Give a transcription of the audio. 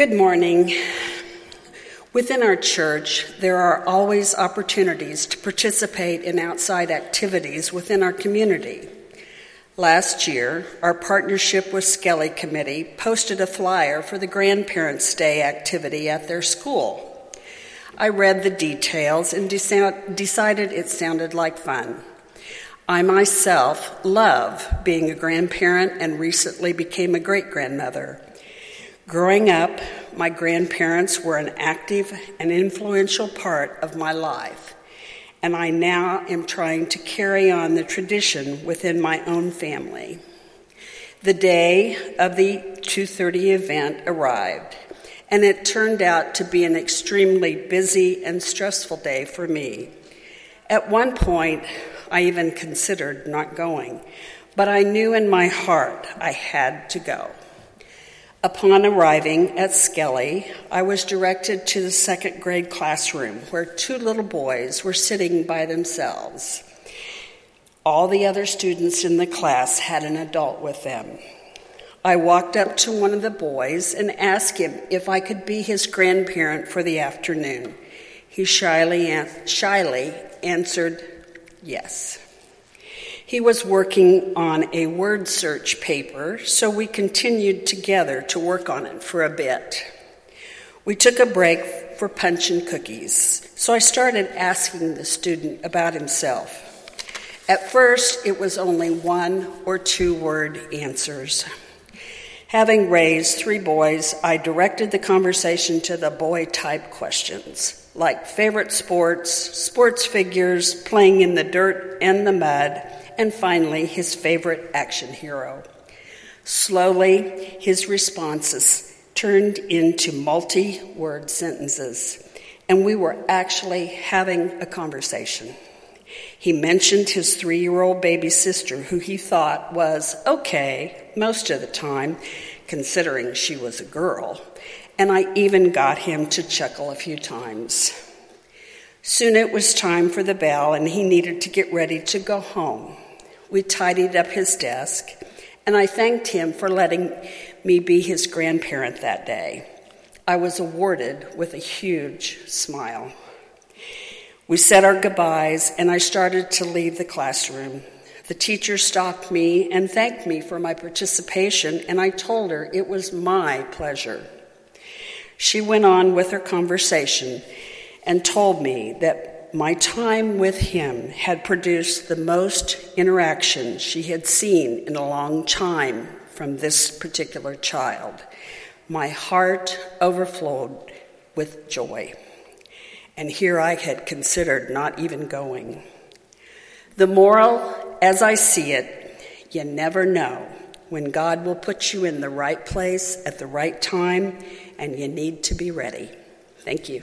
Good morning. Within our church, there are always opportunities to participate in outside activities within our community. Last year, our partnership with Skelly Committee posted a flyer for the Grandparents' Day activity at their school. I read the details and decided it sounded like fun. I myself love being a grandparent and recently became a great grandmother. Growing up, my grandparents were an active and influential part of my life, and I now am trying to carry on the tradition within my own family. The day of the 2:30 event arrived, and it turned out to be an extremely busy and stressful day for me. At one point, I even considered not going, but I knew in my heart I had to go. Upon arriving at Skelly, I was directed to the second grade classroom where two little boys were sitting by themselves. All the other students in the class had an adult with them. I walked up to one of the boys and asked him if I could be his grandparent for the afternoon. He shyly, shyly answered yes. He was working on a word search paper, so we continued together to work on it for a bit. We took a break for punch and cookies, so I started asking the student about himself. At first, it was only one or two word answers. Having raised three boys, I directed the conversation to the boy type questions, like favorite sports, sports figures, playing in the dirt and the mud, and finally, his favorite action hero. Slowly, his responses turned into multi word sentences, and we were actually having a conversation. He mentioned his three year old baby sister, who he thought was okay most of the time, considering she was a girl, and I even got him to chuckle a few times. Soon it was time for the bell, and he needed to get ready to go home. We tidied up his desk, and I thanked him for letting me be his grandparent that day. I was awarded with a huge smile. We said our goodbyes, and I started to leave the classroom. The teacher stopped me and thanked me for my participation, and I told her it was my pleasure. She went on with her conversation and told me that my time with him had produced the most interaction she had seen in a long time from this particular child. My heart overflowed with joy. And here I had considered not even going. The moral, as I see it, you never know when God will put you in the right place at the right time, and you need to be ready. Thank you.